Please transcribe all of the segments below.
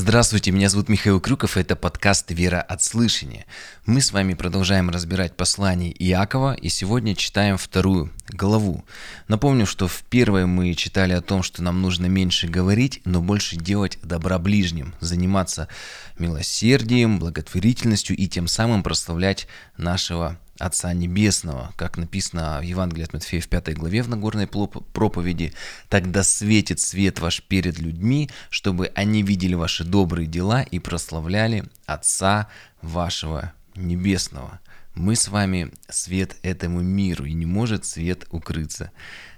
Здравствуйте, меня зовут Михаил Крюков, это подкаст «Вера от слышания». Мы с вами продолжаем разбирать послание Иакова, и сегодня читаем вторую главу. Напомню, что в первой мы читали о том, что нам нужно меньше говорить, но больше делать добра ближним, заниматься милосердием, благотворительностью и тем самым прославлять нашего Отца Небесного, как написано в Евангелии от Матфея в 5 главе в Нагорной проповеди, «Тогда светит свет ваш перед людьми, чтобы они видели ваши добрые дела и прославляли Отца вашего Небесного». Мы с вами свет этому миру, и не может свет укрыться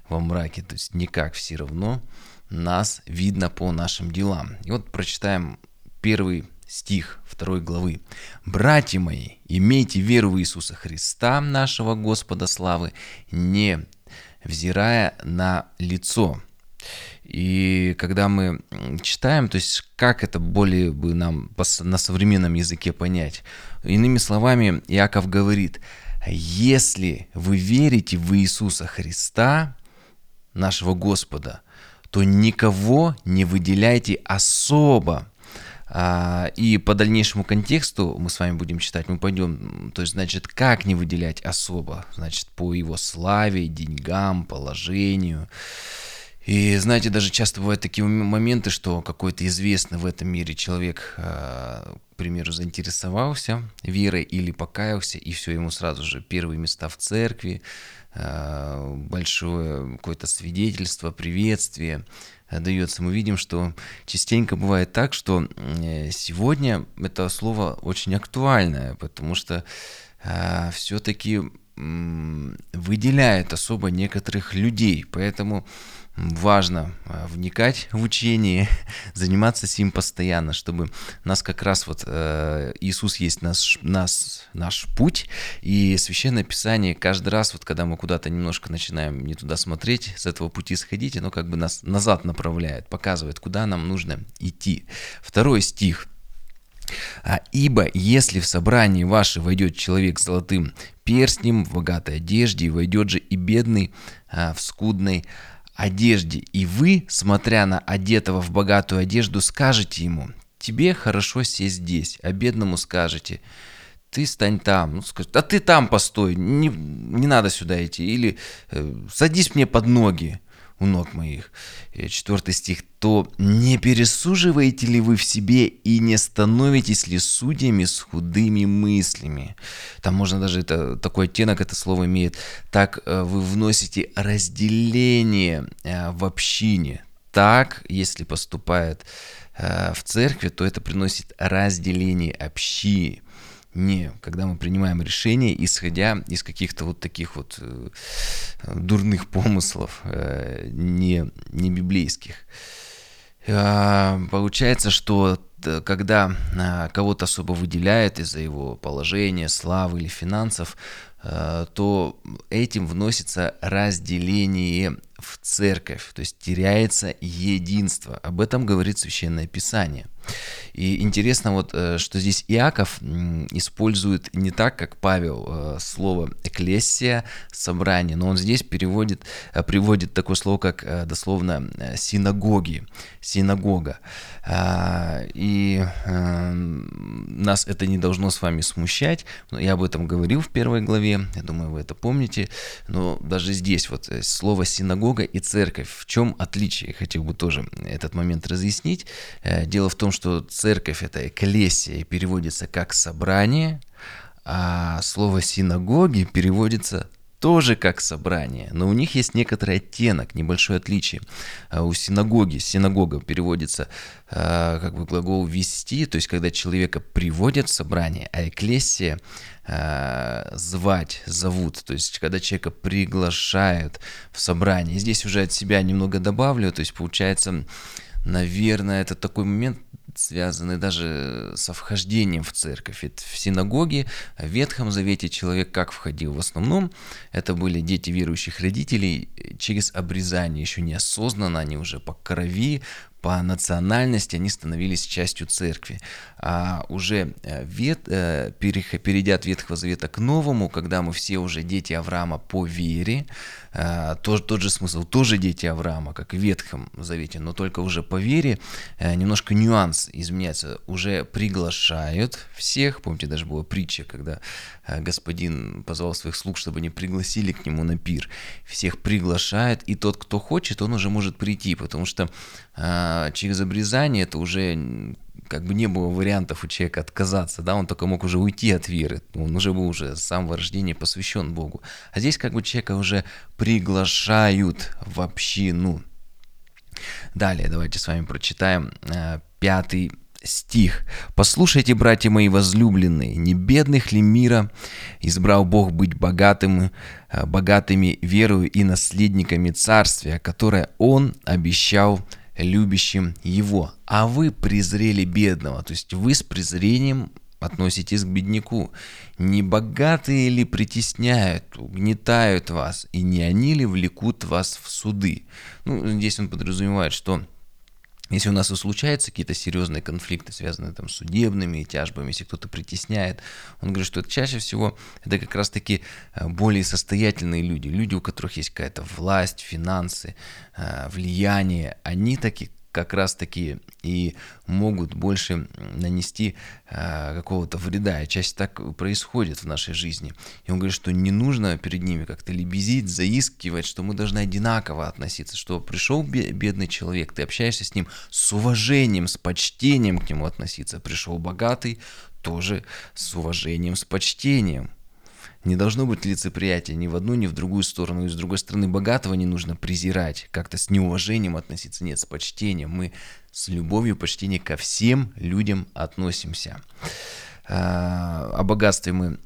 во мраке. То есть никак все равно нас видно по нашим делам. И вот прочитаем первый стих 2 главы. «Братья мои, имейте веру в Иисуса Христа, нашего Господа славы, не взирая на лицо». И когда мы читаем, то есть как это более бы нам на современном языке понять? Иными словами, Иаков говорит, если вы верите в Иисуса Христа, нашего Господа, то никого не выделяйте особо и по дальнейшему контексту мы с вами будем читать, мы пойдем, то есть, значит, как не выделять особо, значит, по его славе, деньгам, положению. И знаете, даже часто бывают такие моменты, что какой-то известный в этом мире человек, а, к примеру, заинтересовался верой или покаялся, и все, ему сразу же первые места в церкви, а, большое какое-то свидетельство, приветствие – дается, мы видим, что частенько бывает так, что э, сегодня это слово очень актуальное, потому что э, все-таки э, выделяет особо некоторых людей, поэтому важно а, вникать в учение, заниматься сим постоянно, чтобы нас как раз вот э, Иисус есть наш, нас, наш путь, и Священное Писание каждый раз, вот когда мы куда-то немножко начинаем не туда смотреть, с этого пути сходить, оно как бы нас назад направляет, показывает, куда нам нужно идти. Второй стих. А ибо если в собрании ваше войдет человек с золотым перстнем в богатой одежде, войдет же и бедный а, в скудной одежде, и вы, смотря на одетого в богатую одежду, скажете ему, тебе хорошо сесть здесь, а бедному скажете, ты стань там, ну, скажет, а ты там постой, не, не надо сюда идти, или э, садись мне под ноги у ног моих. Четвертый стих. «То не пересуживаете ли вы в себе и не становитесь ли судьями с худыми мыслями?» Там можно даже, это, такой оттенок это слово имеет. Так э, вы вносите разделение э, в общине. Так, если поступает э, в церкви, то это приносит разделение общины не, когда мы принимаем решения, исходя из каких-то вот таких вот э, дурных помыслов, э, не, не библейских. Э, получается, что когда э, кого-то особо выделяют из-за его положения, славы или финансов, то этим вносится разделение в церковь, то есть теряется единство. Об этом говорит Священное Писание. И интересно вот, э, что здесь Иаков использует не так, как Павел, э, слово «экклессия», «собрание», но он здесь переводит, э, приводит такое слово, как дословно «синагоги», «синагога». А, и нас это не должно с вами смущать, я об этом говорил в первой главе, я думаю, вы это помните, но даже здесь вот слово «синагога» и «церковь», в чем отличие, хотел бы тоже этот момент разъяснить. Дело в том, что церковь это экклесия и переводится как собрание, а слово синагоги переводится тоже как собрание, но у них есть некоторый оттенок, небольшое отличие. А у синагоги, синагога переводится а, как бы глагол «вести», то есть когда человека приводят в собрание, а экклесия а, звать, зовут, то есть когда человека приглашают в собрание. Здесь уже от себя немного добавлю, то есть получается, наверное, это такой момент, связаны даже со вхождением в церковь. Ведь в синагоге, в Ветхом Завете человек как входил? В основном это были дети верующих родителей через обрезание, еще неосознанно, они уже по крови, по национальности они становились частью церкви. А уже э, вет, э, перейдя от Ветхого Завета к Новому, когда мы все уже дети Авраама по вере, э, тот, тот же смысл, тоже дети Авраама, как в Ветхом Завете, но только уже по вере, немножко нюанс изменяется. Уже приглашают всех, помните, даже была притча, когда господин позвал своих слуг, чтобы они пригласили к нему на пир. Всех приглашает, и тот, кто хочет, он уже может прийти, потому что а, через обрезание это уже как бы не было вариантов у человека отказаться, да, он только мог уже уйти от веры, он уже был уже с самого рождения посвящен Богу. А здесь как бы человека уже приглашают в общину. Далее давайте с вами прочитаем э, пятый стих. «Послушайте, братья мои возлюбленные, не бедных ли мира избрал Бог быть богатым, э, богатыми верою и наследниками царствия, которое Он обещал любящим его, а вы презрели бедного, то есть вы с презрением относитесь к бедняку. Не богатые ли притесняют, угнетают вас, и не они ли влекут вас в суды? Ну, здесь он подразумевает, что если у нас и случаются какие-то серьезные конфликты, связанные там с судебными тяжбами, если кто-то притесняет, он говорит, что это чаще всего это как раз-таки э, более состоятельные люди, люди, у которых есть какая-то власть, финансы, э, влияние, они таки как раз таки и могут больше нанести э, какого-то вреда. И чаще так происходит в нашей жизни. И он говорит, что не нужно перед ними как-то лебезить, заискивать, что мы должны одинаково относиться, что пришел бедный человек, ты общаешься с ним с уважением, с почтением к нему относиться. Пришел богатый, тоже с уважением, с почтением. Не должно быть лицеприятия ни в одну, ни в другую сторону. И с другой стороны, богатого не нужно презирать, как-то с неуважением относиться. Нет, с почтением. Мы с любовью, почтением ко всем людям относимся. А, о богатстве мы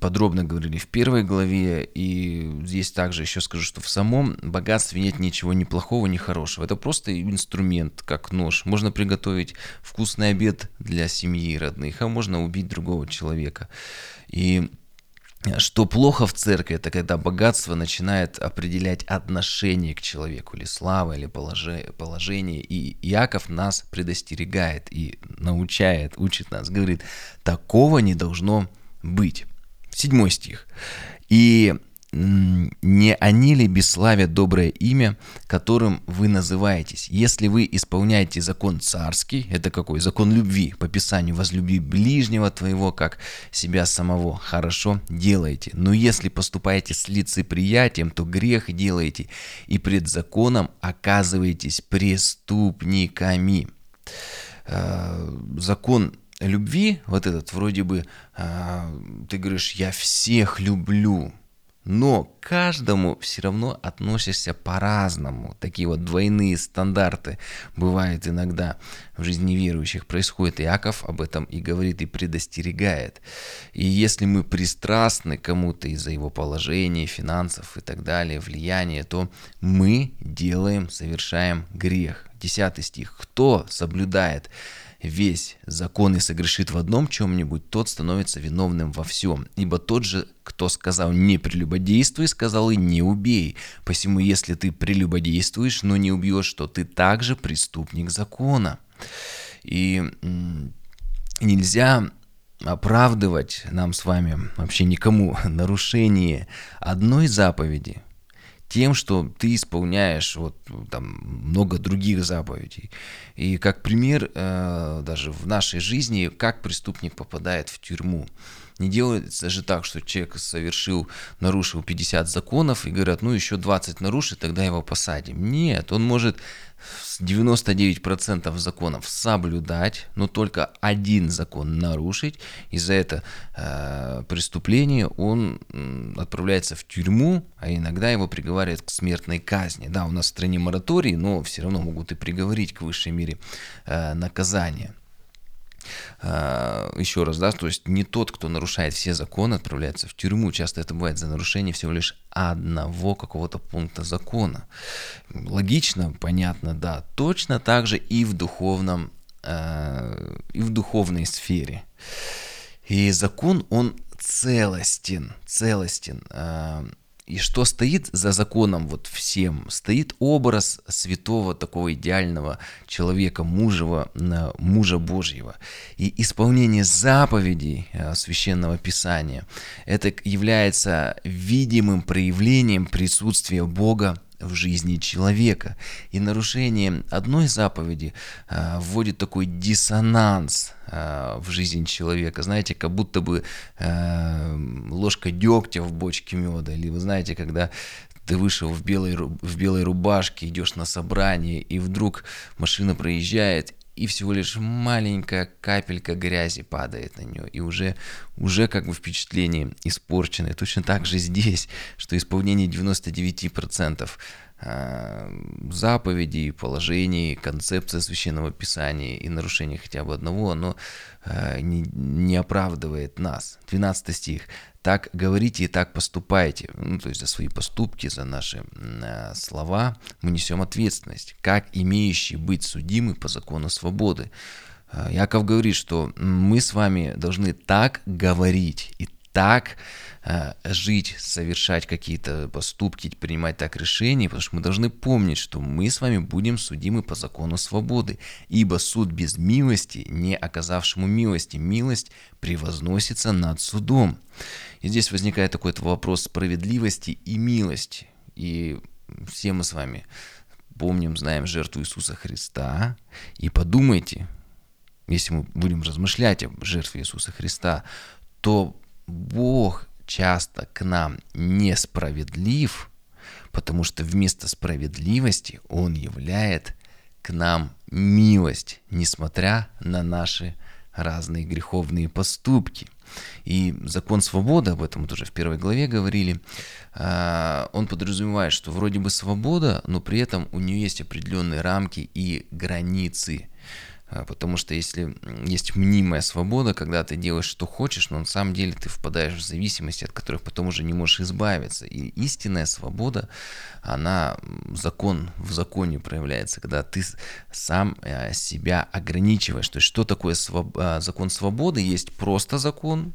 подробно говорили в первой главе, и здесь также еще скажу, что в самом богатстве нет ничего ни плохого, ни хорошего. Это просто инструмент, как нож. Можно приготовить вкусный обед для семьи родных, а можно убить другого человека. И что плохо в церкви, это когда богатство начинает определять отношение к человеку, или слава, или положение. И Иаков нас предостерегает и научает, учит нас, говорит, такого не должно быть. Седьмой стих. И не они ли бесславят доброе имя, которым вы называетесь? Если вы исполняете закон царский, это какой? Закон любви, по Писанию, возлюби ближнего твоего, как себя самого, хорошо делаете. Но если поступаете с лицеприятием, то грех делаете, и пред законом оказываетесь преступниками. Э, закон любви, вот этот, вроде бы, э, ты говоришь, я всех люблю, но к каждому все равно относишься по-разному. Такие вот двойные стандарты бывают иногда в жизни верующих. Происходит Иаков об этом и говорит, и предостерегает. И если мы пристрастны кому-то из-за его положения, финансов и так далее, влияния, то мы делаем, совершаем грех. Десятый стих. Кто соблюдает весь закон и согрешит в одном чем-нибудь, тот становится виновным во всем. Ибо тот же, кто сказал «не прелюбодействуй», сказал и «не убей». Посему, если ты прелюбодействуешь, но не убьешь, то ты также преступник закона. И нельзя оправдывать нам с вами, вообще никому, нарушение одной заповеди – тем, что ты исполняешь вот там много других заповедей. И как пример, э, даже в нашей жизни, как преступник попадает в тюрьму. Не делается же так, что человек совершил, нарушил 50 законов и говорят, ну еще 20 нарушит, тогда его посадим. Нет, он может 99% законов соблюдать, но только один закон нарушить, и за это э, преступление он отправляется в тюрьму, а иногда его приговаривают к смертной казни. Да, у нас в стране мораторий, но все равно могут и приговорить к высшей мере э, наказания. А, еще раз, да, то есть не тот, кто нарушает все законы, отправляется в тюрьму. Часто это бывает за нарушение всего лишь одного какого-то пункта закона. Логично, понятно, да. Точно так же и в духовном, а, и в духовной сфере. И закон, он целостен, целостен. И что стоит за законом вот всем? Стоит образ святого такого идеального человека, мужа, мужа Божьего. И исполнение заповедей э, Священного Писания, это является видимым проявлением присутствия Бога в жизни человека. И нарушение одной заповеди э, вводит такой диссонанс э, в жизнь человека. Знаете, как будто бы э, ложка дегтя в бочке меда. Или вы знаете, когда ты вышел в белой, в белой рубашке, идешь на собрание, и вдруг машина проезжает, и всего лишь маленькая капелька грязи падает на нее, и уже, уже как бы впечатление испорченное. Точно так же здесь, что исполнение 99% а, заповедей, положений, концепция священного писания и нарушение хотя бы одного, оно а, не, оправдывает нас. 12 стих. Так говорите и так поступайте. Ну, то есть за свои поступки, за наши э, слова мы несем ответственность, как имеющие быть судимы по закону свободы. Э, Яков говорит, что мы с вами должны так говорить и так э, жить, совершать какие-то поступки, принимать так решения, потому что мы должны помнить, что мы с вами будем судимы по закону свободы, ибо суд без милости, не оказавшему милости, милость превозносится над судом. И здесь возникает такой вопрос справедливости и милости. И все мы с вами помним, знаем жертву Иисуса Христа, и подумайте, если мы будем размышлять об жертве Иисуса Христа, то Бог часто к нам несправедлив, потому что вместо справедливости Он являет к нам милость, несмотря на наши разные греховные поступки. И закон свободы, об этом тоже в первой главе говорили, а, он подразумевает, что вроде бы свобода, но при этом у нее есть определенные рамки и границы. А, потому что если есть мнимая свобода, когда ты делаешь, что хочешь, но на самом деле ты впадаешь в зависимости, от которых потом уже не можешь избавиться. И истинная свобода, она закон в законе проявляется, когда ты сам э, себя ограничиваешь. То есть что такое своб... А, закон свободы? Есть просто закон,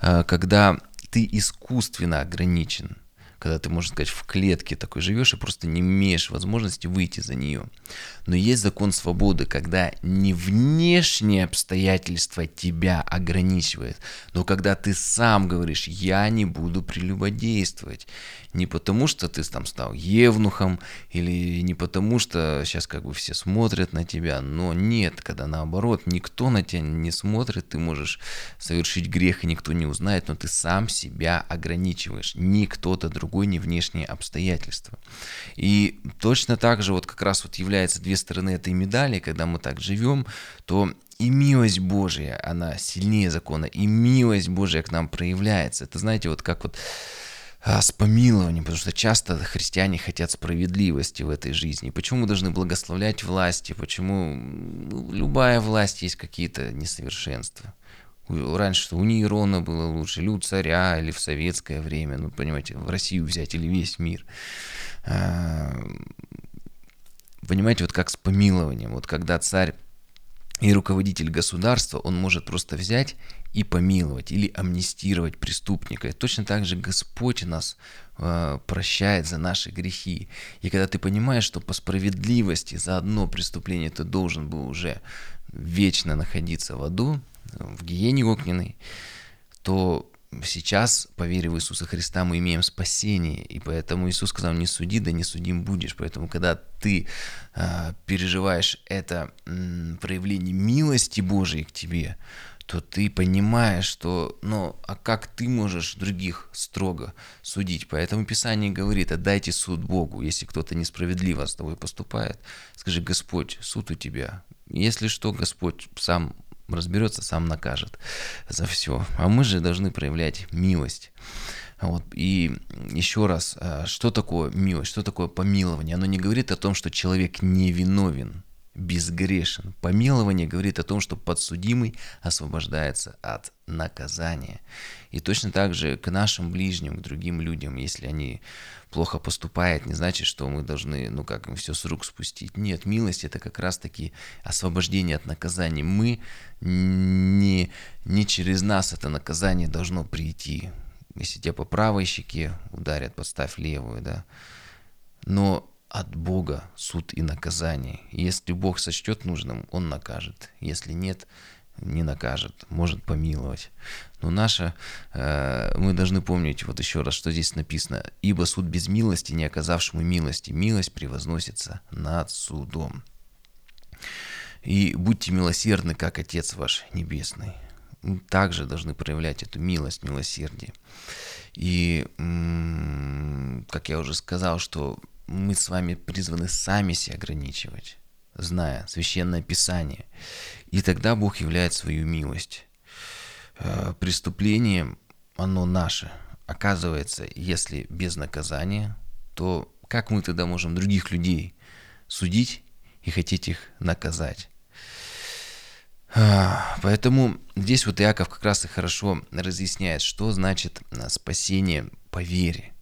а, когда ты искусственно ограничен когда ты, можно сказать, в клетке такой живешь и просто не имеешь возможности выйти за нее. Но есть закон свободы, когда не внешние обстоятельства тебя ограничивают, но когда ты сам говоришь, я не буду прелюбодействовать. Не потому, что ты там стал евнухом, или не потому, что сейчас как бы все смотрят на тебя, но нет, когда наоборот, никто на тебя не смотрит, ты можешь совершить грех, и никто не узнает, но ты сам себя ограничиваешь, не кто-то другой, не внешние обстоятельства. И точно так же вот как раз вот является две стороны этой медали, когда мы так живем, то и милость Божья, она сильнее закона, и милость Божья к нам проявляется. Это знаете, вот как вот с помилованием, потому что часто христиане хотят справедливости в этой жизни. Почему мы должны благословлять власти? Почему ну, любая власть есть какие-то несовершенства? Раньше у Нейрона было лучше, или у царя, или в советское время, ну, понимаете, в Россию взять, или весь мир. А, понимаете, вот как с помилованием, вот когда царь и руководитель государства, он может просто взять и помиловать или амнистировать преступника. И точно так же Господь нас э, прощает за наши грехи. И когда ты понимаешь, что по справедливости за одно преступление ты должен был уже вечно находиться в аду, в гиене огненной, то сейчас, по вере в Иисуса Христа, мы имеем спасение. И поэтому Иисус сказал, не суди, да не судим будешь. Поэтому, когда ты э, переживаешь это э, проявление милости Божией к тебе, то ты понимаешь, что, ну, а как ты можешь других строго судить? Поэтому Писание говорит, отдайте суд Богу. Если кто-то несправедливо с тобой поступает, скажи, Господь, суд у тебя. Если что, Господь сам разберется, сам накажет за все. А мы же должны проявлять милость. Вот. И еще раз, а, что такое милость, что такое помилование? Оно не говорит о том, что человек не виновен безгрешен. Помилование говорит о том, что подсудимый освобождается от наказания. И точно так же к нашим ближним, к другим людям, если они плохо поступают, не значит, что мы должны, ну как, им все с рук спустить. Нет, милость это как раз-таки освобождение от наказания. Мы не, не через нас это наказание должно прийти. если тебя по правой щеке ударят, подставь левую, да. Но от Бога суд и наказание. Если Бог сочтет нужным, Он накажет. Если нет, не накажет, может помиловать. Но наше, э, мы должны помнить вот еще раз, что здесь написано. «Ибо суд без милости, не оказавшему милости, милость превозносится над судом». И будьте милосердны, как Отец ваш Небесный. Также должны проявлять эту милость, милосердие. И, как я уже сказал, что мы с вами призваны сами себя ограничивать, зная священное писание. И тогда Бог являет свою милость. Э, преступление, оно наше. Оказывается, если без наказания, то как мы тогда можем других людей судить и хотеть их наказать? А, поэтому здесь вот Иаков как раз и хорошо разъясняет, что значит э, спасение по вере.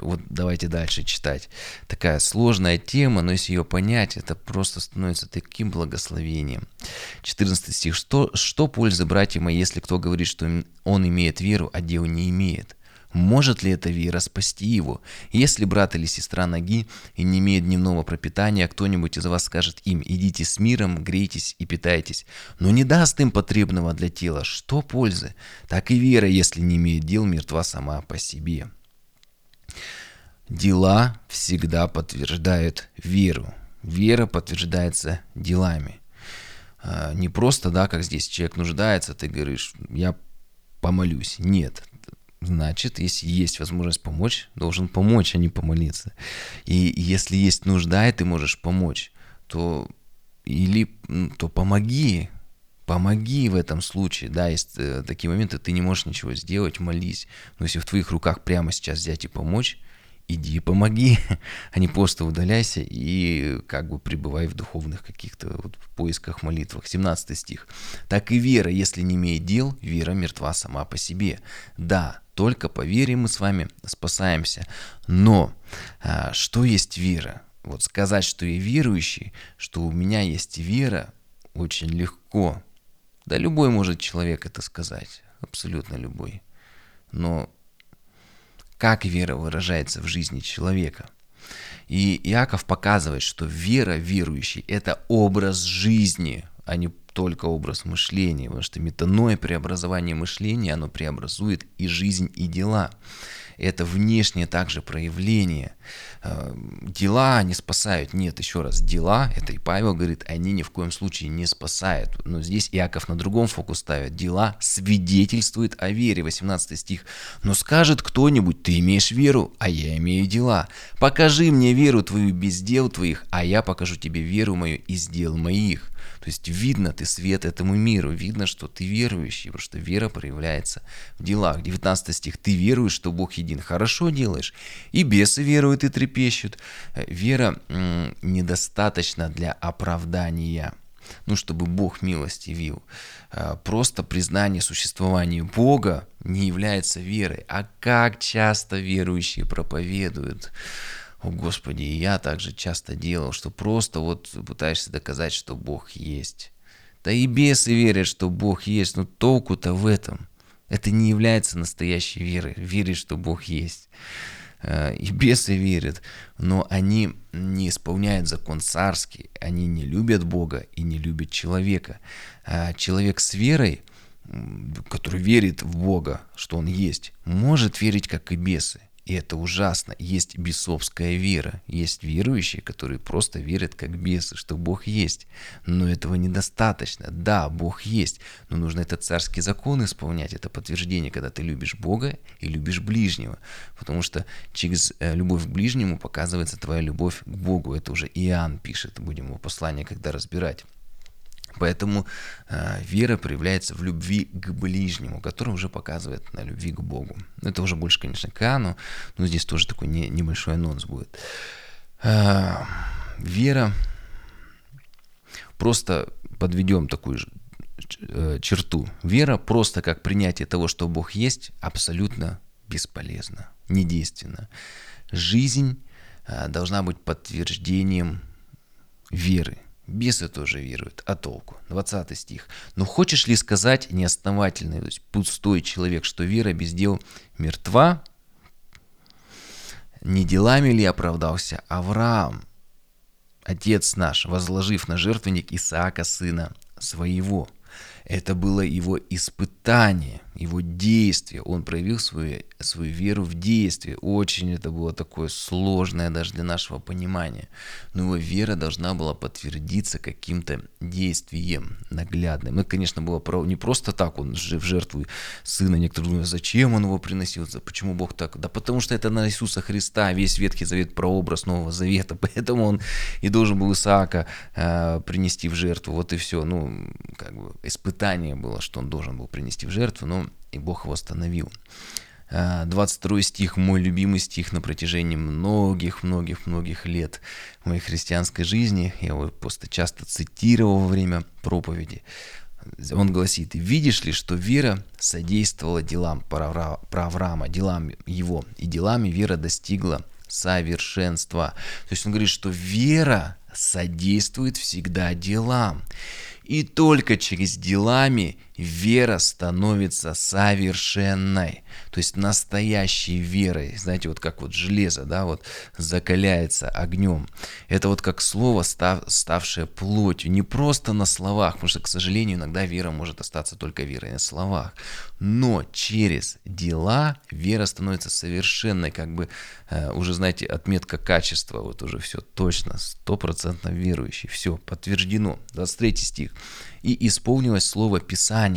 Вот давайте дальше читать. Такая сложная тема, но если ее понять, это просто становится таким благословением. 14 стих. Что, что пользы, братья мои, если кто говорит, что он имеет веру, а дело не имеет? Может ли эта вера спасти его? Если брат или сестра ноги и не имеет дневного пропитания, кто-нибудь из вас скажет им, идите с миром, грейтесь и питайтесь, но не даст им потребного для тела, что пользы? Так и вера, если не имеет дел, мертва сама по себе. Дела всегда подтверждают веру. Вера подтверждается делами. А, не просто, да, как здесь человек нуждается, ты говоришь, я помолюсь. Нет. Значит, если есть возможность помочь, должен помочь, а не помолиться. И если есть нужда, и ты можешь помочь, то или то помоги, помоги в этом случае. Да, есть э, такие моменты, ты не можешь ничего сделать, молись. Но если в твоих руках прямо сейчас взять и помочь, иди помоги, а не просто удаляйся и как бы пребывай в духовных каких-то вот поисках, молитвах. 17 стих. Так и вера, если не имеет дел, вера мертва сама по себе. Да, только по вере мы с вами спасаемся. Но а, что есть вера? Вот сказать, что я верующий, что у меня есть вера, очень легко. Да любой может человек это сказать, абсолютно любой. Но как вера выражается в жизни человека? И Иаков показывает, что вера верующий – это образ жизни, а не только образ мышления, потому что метаное преобразование мышления, оно преобразует и жизнь, и дела это внешнее также проявление. Э, дела не спасают. Нет, еще раз, дела, это и Павел говорит, они ни в коем случае не спасают. Но здесь Иаков на другом фокус ставит. Дела свидетельствуют о вере. 18 стих. Но скажет кто-нибудь, ты имеешь веру, а я имею дела. Покажи мне веру твою без дел твоих, а я покажу тебе веру мою из дел моих. То есть видно, ты свет этому миру, видно, что ты верующий, потому что вера проявляется в делах. 19 стих. Ты веруешь, что Бог един. Хорошо делаешь. И бесы веруют и трепещут. Э, вера недостаточно для оправдания ну, чтобы Бог милость явил. Э, просто признание существования Бога не является верой. А как часто верующие проповедуют о Господи, и я также часто делал, что просто вот пытаешься доказать, что Бог есть. Да и бесы верят, что Бог есть, но толку-то в этом. Это не является настоящей верой, верить, что Бог есть. Э, и бесы верят, но они не исполняют закон царский, они не любят Бога и не любят человека. А человек с верой, который верит в Бога, что Он есть, может верить, как и бесы. И это ужасно. Есть бесовская вера. Есть верующие, которые просто верят как бесы, что Бог есть. Но этого недостаточно. Да, Бог есть, но нужно этот царский закон исполнять. Это подтверждение, когда ты любишь Бога и любишь ближнего. Потому что через э, любовь к ближнему показывается твоя любовь к Богу. Это уже Иоанн пишет. Будем его послание когда разбирать. Поэтому э, вера проявляется в любви к ближнему, который уже показывает на любви к Богу. Это уже больше, конечно, к Иоанну, но здесь тоже такой не, небольшой анонс будет. Э, вера, просто подведем такую же э, черту. Вера просто как принятие того, что Бог есть, абсолютно бесполезна, недейственна. Жизнь э, должна быть подтверждением веры – Бесы тоже веруют, а толку? 20 стих. Но хочешь ли сказать неосновательный, то есть пустой человек, что вера без дел мертва? Не делами ли оправдался Авраам, отец наш, возложив на жертвенник Исаака, сына своего? Это было его испытание, его действие. Он проявил свою, свою веру в действие. Очень это было такое сложное даже для нашего понимания. Но его вера должна была подтвердиться каким-то действием наглядным. Это, конечно, было не просто так, он в жертву сына. Некоторые думают, зачем он его приносил, почему Бог так? Да потому что это на Иисуса Христа, весь Ветхий Завет прообраз Нового Завета. Поэтому он и должен был Исаака э, принести в жертву. Вот и все. Ну, как бы испытание было, что он должен был принести в жертву, но и Бог его остановил. 22 а, стих, мой любимый стих на протяжении многих-многих-многих лет моей христианской жизни. Я его просто часто цитировал во время проповеди. Он гласит, видишь ли, что вера содействовала делам Авраама, делам его, и делами вера достигла совершенства. То есть он говорит, что вера содействует всегда делам. И только через делами вера становится совершенной, то есть настоящей верой. Знаете, вот как вот железо, да, вот закаляется огнем. Это вот как слово, став, ставшее плотью, не просто на словах, потому что, к сожалению, иногда вера может остаться только верой на словах, но через дела вера становится совершенной, как бы э, уже, знаете, отметка качества, вот уже все точно, стопроцентно верующий, все подтверждено. 23 стих. «И исполнилось слово Писания».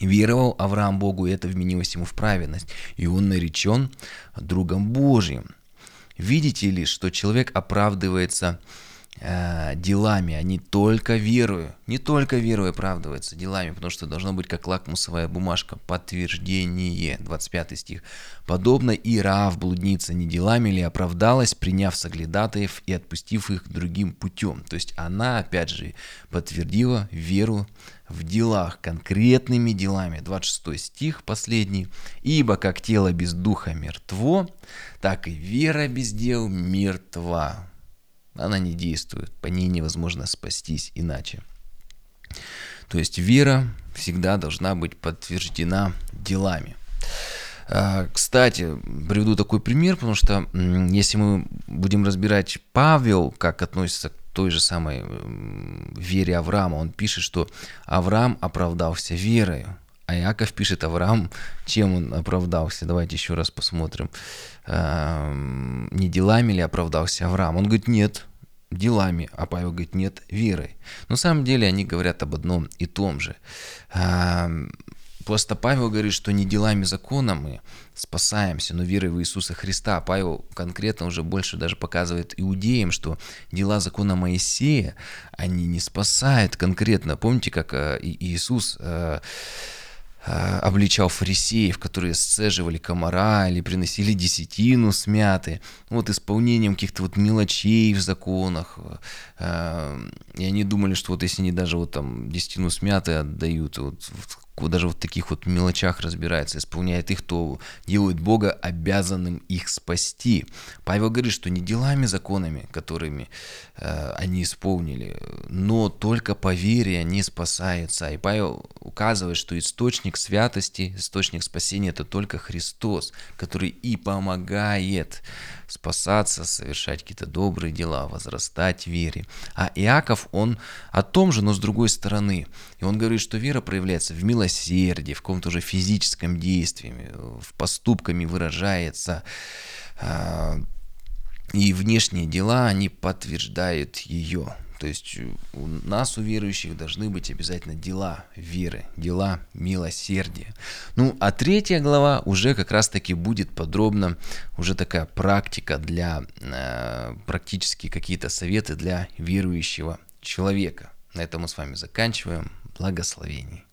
Веровал Авраам Богу, и это вменилось ему в праведность, и он наречен другом Божьим. Видите ли, что человек оправдывается э, делами, а не только верою. Не только верою оправдывается делами, потому что должно быть как лакмусовая бумажка, подтверждение. 25 стих. Подобно и Раав, блудница, не делами ли оправдалась, приняв соглядатаев и отпустив их другим путем. То есть она, опять же, подтвердила веру в делах, конкретными делами. 26 стих последний. «Ибо как тело без духа мертво, так и вера без дел мертва». Она не действует, по ней невозможно спастись иначе. То есть вера всегда должна быть подтверждена делами. А, кстати, приведу такой пример, потому что если мы будем разбирать Павел, как относится к той же самой вере Авраама, он пишет, что Авраам оправдался верою. А Иаков пишет Авраам, чем он оправдался. Давайте еще раз посмотрим. Не делами ли оправдался Авраам? Он говорит, нет, делами, а Павел говорит, нет, верой. Но на самом деле они говорят об одном и том же. Просто Павел говорит, что не делами закона мы спасаемся, но верой в Иисуса Христа. Павел конкретно уже больше даже показывает иудеям, что дела закона Моисея, они не спасают конкретно. Помните, как э, Иисус э, э, обличал фарисеев, которые сцеживали комара или приносили десятину смяты, вот исполнением каких-то вот мелочей в законах. И они думали, что вот если они даже вот там десятину смяты отдают, вот даже в таких вот мелочах разбирается, исполняет их, то делает Бога обязанным их спасти. Павел говорит, что не делами, законами, которыми э, они исполнили, но только по вере они спасаются. И Павел указывает, что источник святости, источник спасения это только Христос, который и помогает спасаться, совершать какие-то добрые дела, возрастать в вере. А Иаков, он о том же, но с другой стороны. И он говорит, что вера проявляется в милосердии, в каком-то уже физическом действии, в поступками выражается. А, и внешние дела, они подтверждают ее. То есть у нас, у верующих, должны быть обязательно дела веры, дела милосердия. Ну, а третья глава уже как раз-таки будет подробно, уже такая практика для, э, практически какие-то советы для верующего человека. На этом мы с вами заканчиваем. Благословений.